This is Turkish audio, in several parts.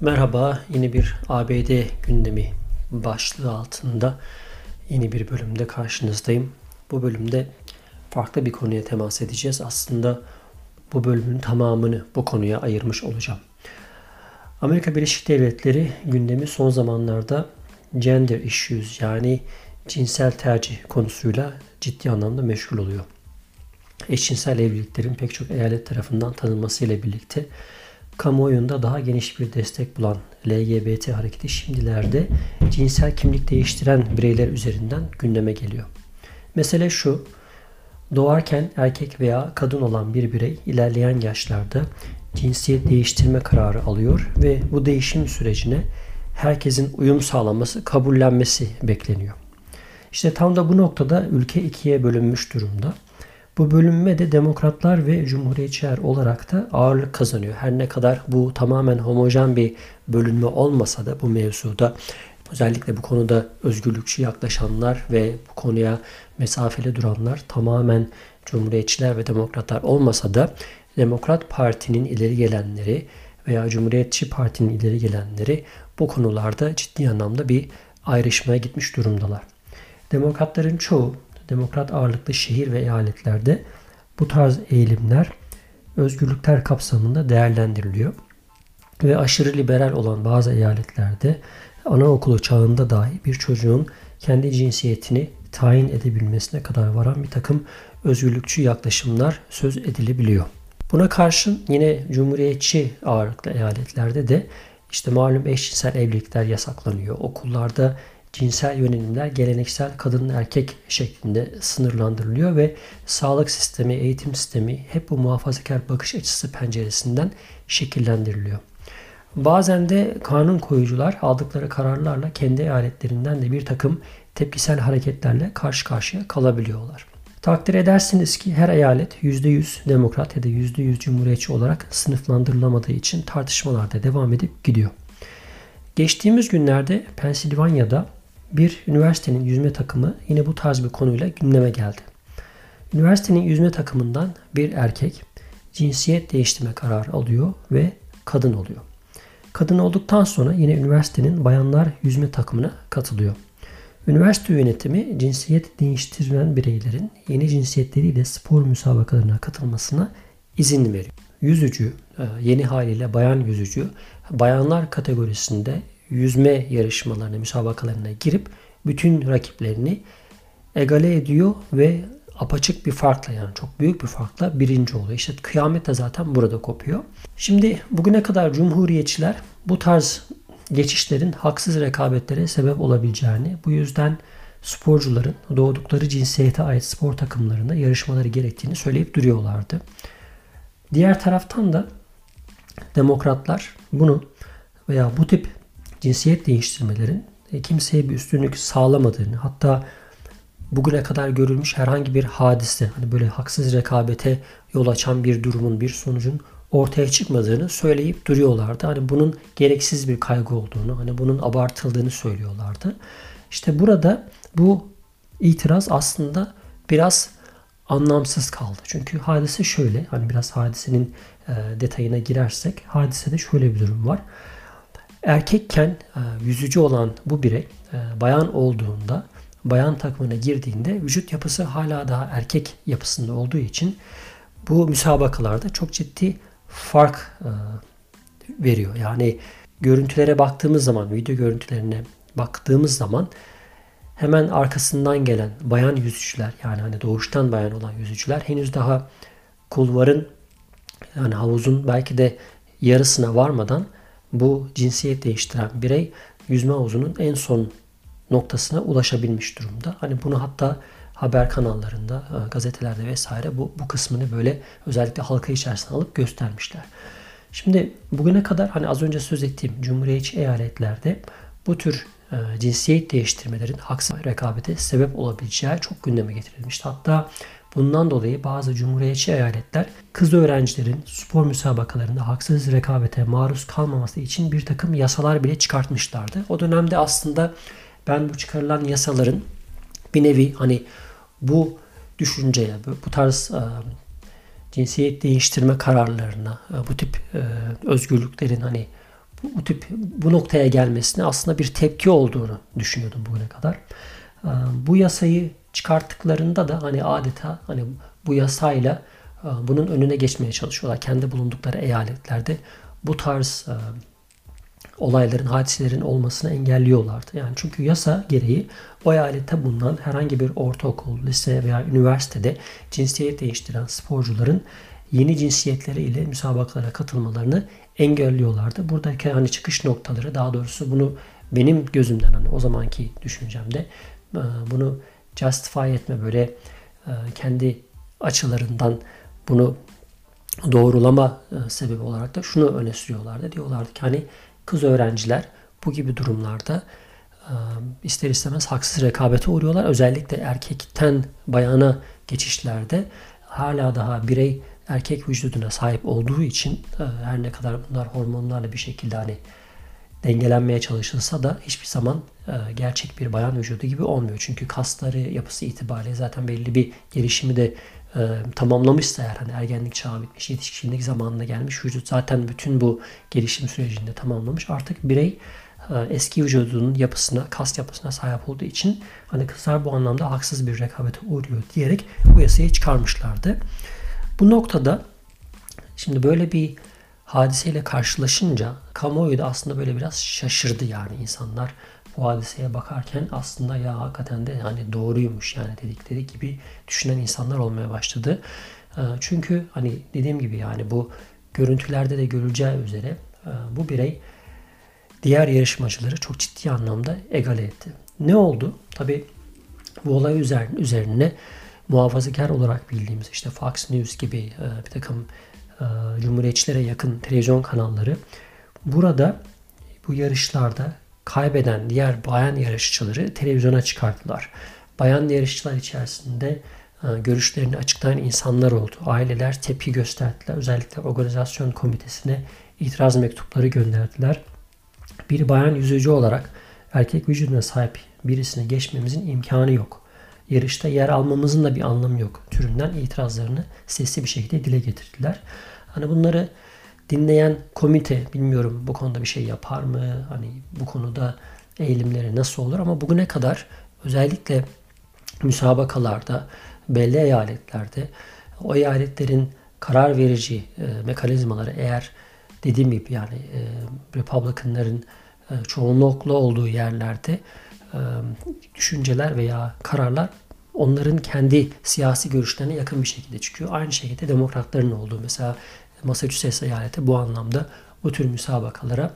Merhaba, yeni bir ABD gündemi başlığı altında yeni bir bölümde karşınızdayım. Bu bölümde farklı bir konuya temas edeceğiz. Aslında bu bölümün tamamını bu konuya ayırmış olacağım. Amerika Birleşik Devletleri gündemi son zamanlarda gender issues yani cinsel tercih konusuyla ciddi anlamda meşgul oluyor. Eşcinsel evliliklerin pek çok eyalet tarafından tanınmasıyla birlikte kamuoyunda daha geniş bir destek bulan LGBT hareketi şimdilerde cinsel kimlik değiştiren bireyler üzerinden gündeme geliyor. Mesele şu, doğarken erkek veya kadın olan bir birey ilerleyen yaşlarda cinsiyet değiştirme kararı alıyor ve bu değişim sürecine herkesin uyum sağlaması, kabullenmesi bekleniyor. İşte tam da bu noktada ülke ikiye bölünmüş durumda. Bu bölünme de demokratlar ve cumhuriyetçiler olarak da ağırlık kazanıyor. Her ne kadar bu tamamen homojen bir bölünme olmasa da bu mevzuda özellikle bu konuda özgürlükçü yaklaşanlar ve bu konuya mesafeli duranlar tamamen cumhuriyetçiler ve demokratlar olmasa da Demokrat Parti'nin ileri gelenleri veya Cumhuriyetçi Parti'nin ileri gelenleri bu konularda ciddi anlamda bir ayrışmaya gitmiş durumdalar. Demokratların çoğu demokrat ağırlıklı şehir ve eyaletlerde bu tarz eğilimler özgürlükler kapsamında değerlendiriliyor. Ve aşırı liberal olan bazı eyaletlerde anaokulu çağında dahi bir çocuğun kendi cinsiyetini tayin edebilmesine kadar varan bir takım özgürlükçü yaklaşımlar söz edilebiliyor. Buna karşın yine cumhuriyetçi ağırlıklı eyaletlerde de işte malum eşcinsel evlilikler yasaklanıyor. Okullarda cinsel yönelimler geleneksel kadın erkek şeklinde sınırlandırılıyor ve sağlık sistemi, eğitim sistemi hep bu muhafazakar bakış açısı penceresinden şekillendiriliyor. Bazen de kanun koyucular aldıkları kararlarla kendi eyaletlerinden de bir takım tepkisel hareketlerle karşı karşıya kalabiliyorlar. Takdir edersiniz ki her eyalet %100 demokrat ya da %100 cumhuriyetçi olarak sınıflandırılamadığı için tartışmalar da devam edip gidiyor. Geçtiğimiz günlerde Pensilvanya'da bir üniversitenin yüzme takımı yine bu tarz bir konuyla gündeme geldi. Üniversitenin yüzme takımından bir erkek cinsiyet değiştirme kararı alıyor ve kadın oluyor. Kadın olduktan sonra yine üniversitenin bayanlar yüzme takımına katılıyor. Üniversite yönetimi cinsiyet değiştirilen bireylerin yeni cinsiyetleriyle spor müsabakalarına katılmasına izin veriyor. Yüzücü, e, yeni haliyle bayan yüzücü, bayanlar kategorisinde yüzme yarışmalarına, müsabakalarına girip bütün rakiplerini egale ediyor ve apaçık bir farkla yani çok büyük bir farkla birinci oluyor. İşte kıyamet de zaten burada kopuyor. Şimdi bugüne kadar cumhuriyetçiler bu tarz geçişlerin haksız rekabetlere sebep olabileceğini, bu yüzden sporcuların doğdukları cinsiyete ait spor takımlarında yarışmaları gerektiğini söyleyip duruyorlardı. Diğer taraftan da demokratlar bunu veya bu tip cinsiyet değiştirmelerin e, kimseye bir üstünlük sağlamadığını hatta bugüne kadar görülmüş herhangi bir hadise hani böyle haksız rekabete yol açan bir durumun bir sonucun ortaya çıkmadığını söyleyip duruyorlardı. Hani bunun gereksiz bir kaygı olduğunu, hani bunun abartıldığını söylüyorlardı. İşte burada bu itiraz aslında biraz anlamsız kaldı. Çünkü hadise şöyle, hani biraz hadisenin e, detayına girersek, hadisede şöyle bir durum var. Erkekken e, yüzücü olan bu birey e, bayan olduğunda, bayan takımına girdiğinde vücut yapısı hala daha erkek yapısında olduğu için bu müsabakalarda çok ciddi fark e, veriyor. Yani görüntülere baktığımız zaman, video görüntülerine baktığımız zaman hemen arkasından gelen bayan yüzücüler yani hani doğuştan bayan olan yüzücüler henüz daha kulvarın yani havuzun belki de yarısına varmadan bu cinsiyet değiştiren birey yüzme havuzunun en son noktasına ulaşabilmiş durumda. Hani bunu hatta haber kanallarında, e, gazetelerde vesaire bu, bu kısmını böyle özellikle halka içerisine alıp göstermişler. Şimdi bugüne kadar hani az önce söz ettiğim cumhuriyetçi eyaletlerde bu tür e, cinsiyet değiştirmelerin haksız rekabete sebep olabileceği çok gündeme getirilmişti. Hatta bundan dolayı bazı cumhuriyetçi eyaletler kız öğrencilerin spor müsabakalarında haksız rekabete maruz kalmaması için bir takım yasalar bile çıkartmışlardı. O dönemde aslında ben bu çıkarılan yasaların bir nevi hani bu düşünceye, bu tarz e, cinsiyet değiştirme kararlarına, e, bu tip e, özgürlüklerin hani bu tip bu noktaya gelmesine aslında bir tepki olduğunu düşünüyordum bugüne kadar. Bu yasayı çıkarttıklarında da hani adeta hani bu yasayla e, bunun önüne geçmeye çalışıyorlar. Kendi bulundukları eyaletlerde bu tarz e, olayların, hadiselerin olmasını engelliyorlardı. Yani çünkü yasa gereği o eyalette bulunan herhangi bir ortaokul, lise veya üniversitede cinsiyet değiştiren sporcuların yeni cinsiyetlere ile müsabakalara katılmalarını engelliyorlardı. Buradaki hani çıkış noktaları daha doğrusu bunu benim gözümden hani o zamanki düşüncemde e, bunu justify etme böyle e, kendi açılarından bunu doğrulama e, sebebi olarak da şunu öne sürüyorlardı. Diyorlardı ki hani kız öğrenciler bu gibi durumlarda ister istemez haksız rekabete uğruyorlar. Özellikle erkekten bayana geçişlerde hala daha birey erkek vücuduna sahip olduğu için her ne kadar bunlar hormonlarla bir şekilde hani dengelenmeye çalışılsa da hiçbir zaman gerçek bir bayan vücudu gibi olmuyor. Çünkü kasları yapısı itibariyle zaten belli bir gelişimi de tamamlamışsa eğer hani ergenlik çağı bitmiş, yetişkinlik zamanına gelmiş vücut zaten bütün bu gelişim sürecinde tamamlamış. Artık birey eski vücudunun yapısına, kas yapısına sahip olduğu için hani kızlar bu anlamda haksız bir rekabete uğruyor diyerek bu yasayı çıkarmışlardı. Bu noktada şimdi böyle bir hadiseyle karşılaşınca kamuoyu da aslında böyle biraz şaşırdı yani insanlar bu hadiseye bakarken aslında ya hakikaten de hani doğruymuş yani dedikleri gibi düşünen insanlar olmaya başladı. Ee, çünkü hani dediğim gibi yani bu görüntülerde de görüleceği üzere e, bu birey diğer yarışmacıları çok ciddi anlamda egale etti. Ne oldu? Tabi bu olay üzerine muhafazakar olarak bildiğimiz işte Fox News gibi e, bir takım e, cumhuriyetçilere yakın televizyon kanalları burada bu yarışlarda kaybeden diğer bayan yarışçıları televizyona çıkarttılar. Bayan yarışçılar içerisinde e, görüşlerini açıklayan insanlar oldu. Aileler tepki gösterdiler. Özellikle organizasyon komitesine itiraz mektupları gönderdiler. Bir bayan yüzücü olarak erkek vücuduna sahip birisine geçmemizin imkanı yok yarışta yer almamızın da bir anlamı yok türünden itirazlarını sesli bir şekilde dile getirdiler. Hani bunları dinleyen komite bilmiyorum bu konuda bir şey yapar mı? Hani bu konuda eğilimleri nasıl olur ama bugüne kadar özellikle müsabakalarda belli eyaletlerde o eyaletlerin karar verici e, mekanizmaları eğer dediğim gibi yani e, Republicanların e, çoğunlukla olduğu yerlerde düşünceler veya kararlar onların kendi siyasi görüşlerine yakın bir şekilde çıkıyor. Aynı şekilde demokratların olduğu mesela Massachusetts eyaleti bu anlamda bu tür müsabakalara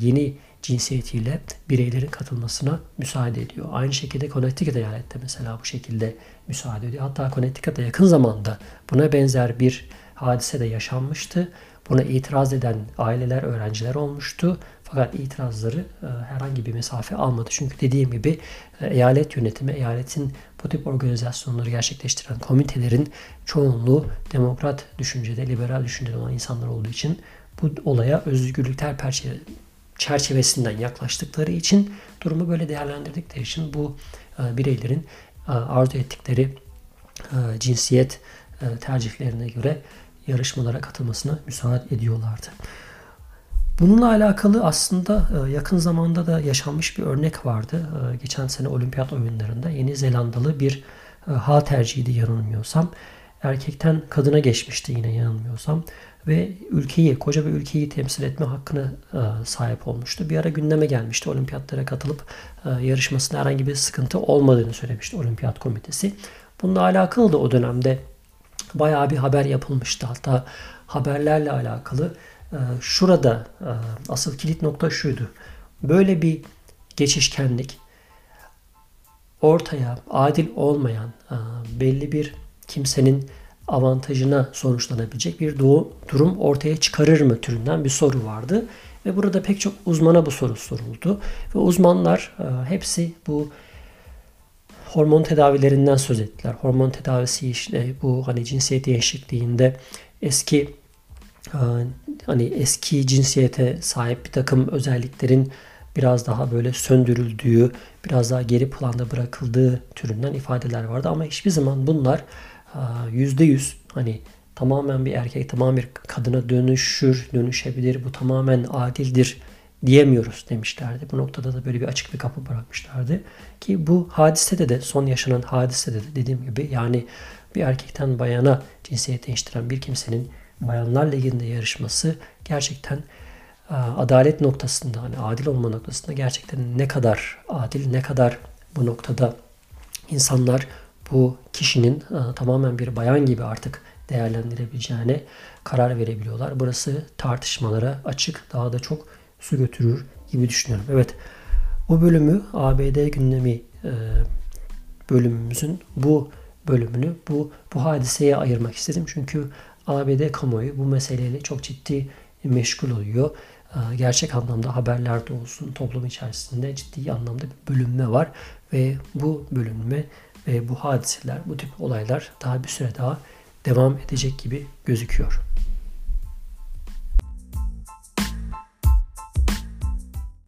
yeni cinsiyetiyle bireylerin katılmasına müsaade ediyor. Aynı şekilde Connecticut eyalette mesela bu şekilde müsaade ediyor. Hatta Connecticut'ta yakın zamanda buna benzer bir hadise de yaşanmıştı. Buna itiraz eden aileler, öğrenciler olmuştu. Fakat itirazları e, herhangi bir mesafe almadı. Çünkü dediğim gibi e, eyalet yönetimi, eyaletin bu tip organizasyonları gerçekleştiren komitelerin çoğunluğu demokrat düşüncede, liberal düşüncede olan insanlar olduğu için bu olaya özgürlükler çerçevesinden yaklaştıkları için durumu böyle değerlendirdikleri için bu e, bireylerin arzu ettikleri cinsiyet tercihlerine göre yarışmalara katılmasına müsaade ediyorlardı. Bununla alakalı aslında e, yakın zamanda da yaşanmış bir örnek vardı. E, geçen sene olimpiyat oyunlarında Yeni Zelandalı bir e, ha tercihiydi yanılmıyorsam. Erkekten kadına geçmişti yine yanılmıyorsam. Ve ülkeyi, koca bir ülkeyi temsil etme hakkına sahip olmuştu. Bir ara gündeme gelmişti. Olimpiyatlara katılıp yarışmasında herhangi bir sıkıntı olmadığını söylemişti olimpiyat komitesi. Bununla alakalı da o dönemde bayağı bir haber yapılmıştı. Hatta haberlerle alakalı şurada e, asıl kilit nokta şuydu. Böyle bir geçişkenlik ortaya adil olmayan e, belli bir kimsenin avantajına sonuçlanabilecek bir durum ortaya çıkarır mı türünden bir soru vardı. Ve burada pek çok uzmana bu soru soruldu. Ve uzmanlar e, hepsi bu hormon tedavilerinden söz ettiler. Hormon tedavisi işte bu hani cinsiyet değişikliğinde eski hani eski cinsiyete sahip bir takım özelliklerin biraz daha böyle söndürüldüğü, biraz daha geri planda bırakıldığı türünden ifadeler vardı. Ama hiçbir zaman bunlar yüzde yüz hani tamamen bir erkek tamamen bir kadına dönüşür, dönüşebilir. Bu tamamen adildir diyemiyoruz demişlerdi. Bu noktada da böyle bir açık bir kapı bırakmışlardı. Ki bu hadisede de son yaşanan hadisede de dediğim gibi yani bir erkekten bayana cinsiyet değiştiren bir kimsenin bayanlar liginde yarışması gerçekten adalet noktasında hani adil olma noktasında gerçekten ne kadar adil ne kadar bu noktada insanlar bu kişinin tamamen bir bayan gibi artık değerlendirebileceğine karar verebiliyorlar. Burası tartışmalara açık, daha da çok su götürür gibi düşünüyorum. Evet, bu bölümü ABD gündemi e, bölümümüzün bu bölümünü bu bu hadiseye ayırmak istedim. Çünkü ABD kamuoyu bu meseleyle çok ciddi meşgul oluyor. E, gerçek anlamda haberlerde olsun toplum içerisinde ciddi anlamda bir bölünme var ve bu bölünme ve bu hadiseler, bu tip olaylar daha bir süre daha devam edecek gibi gözüküyor.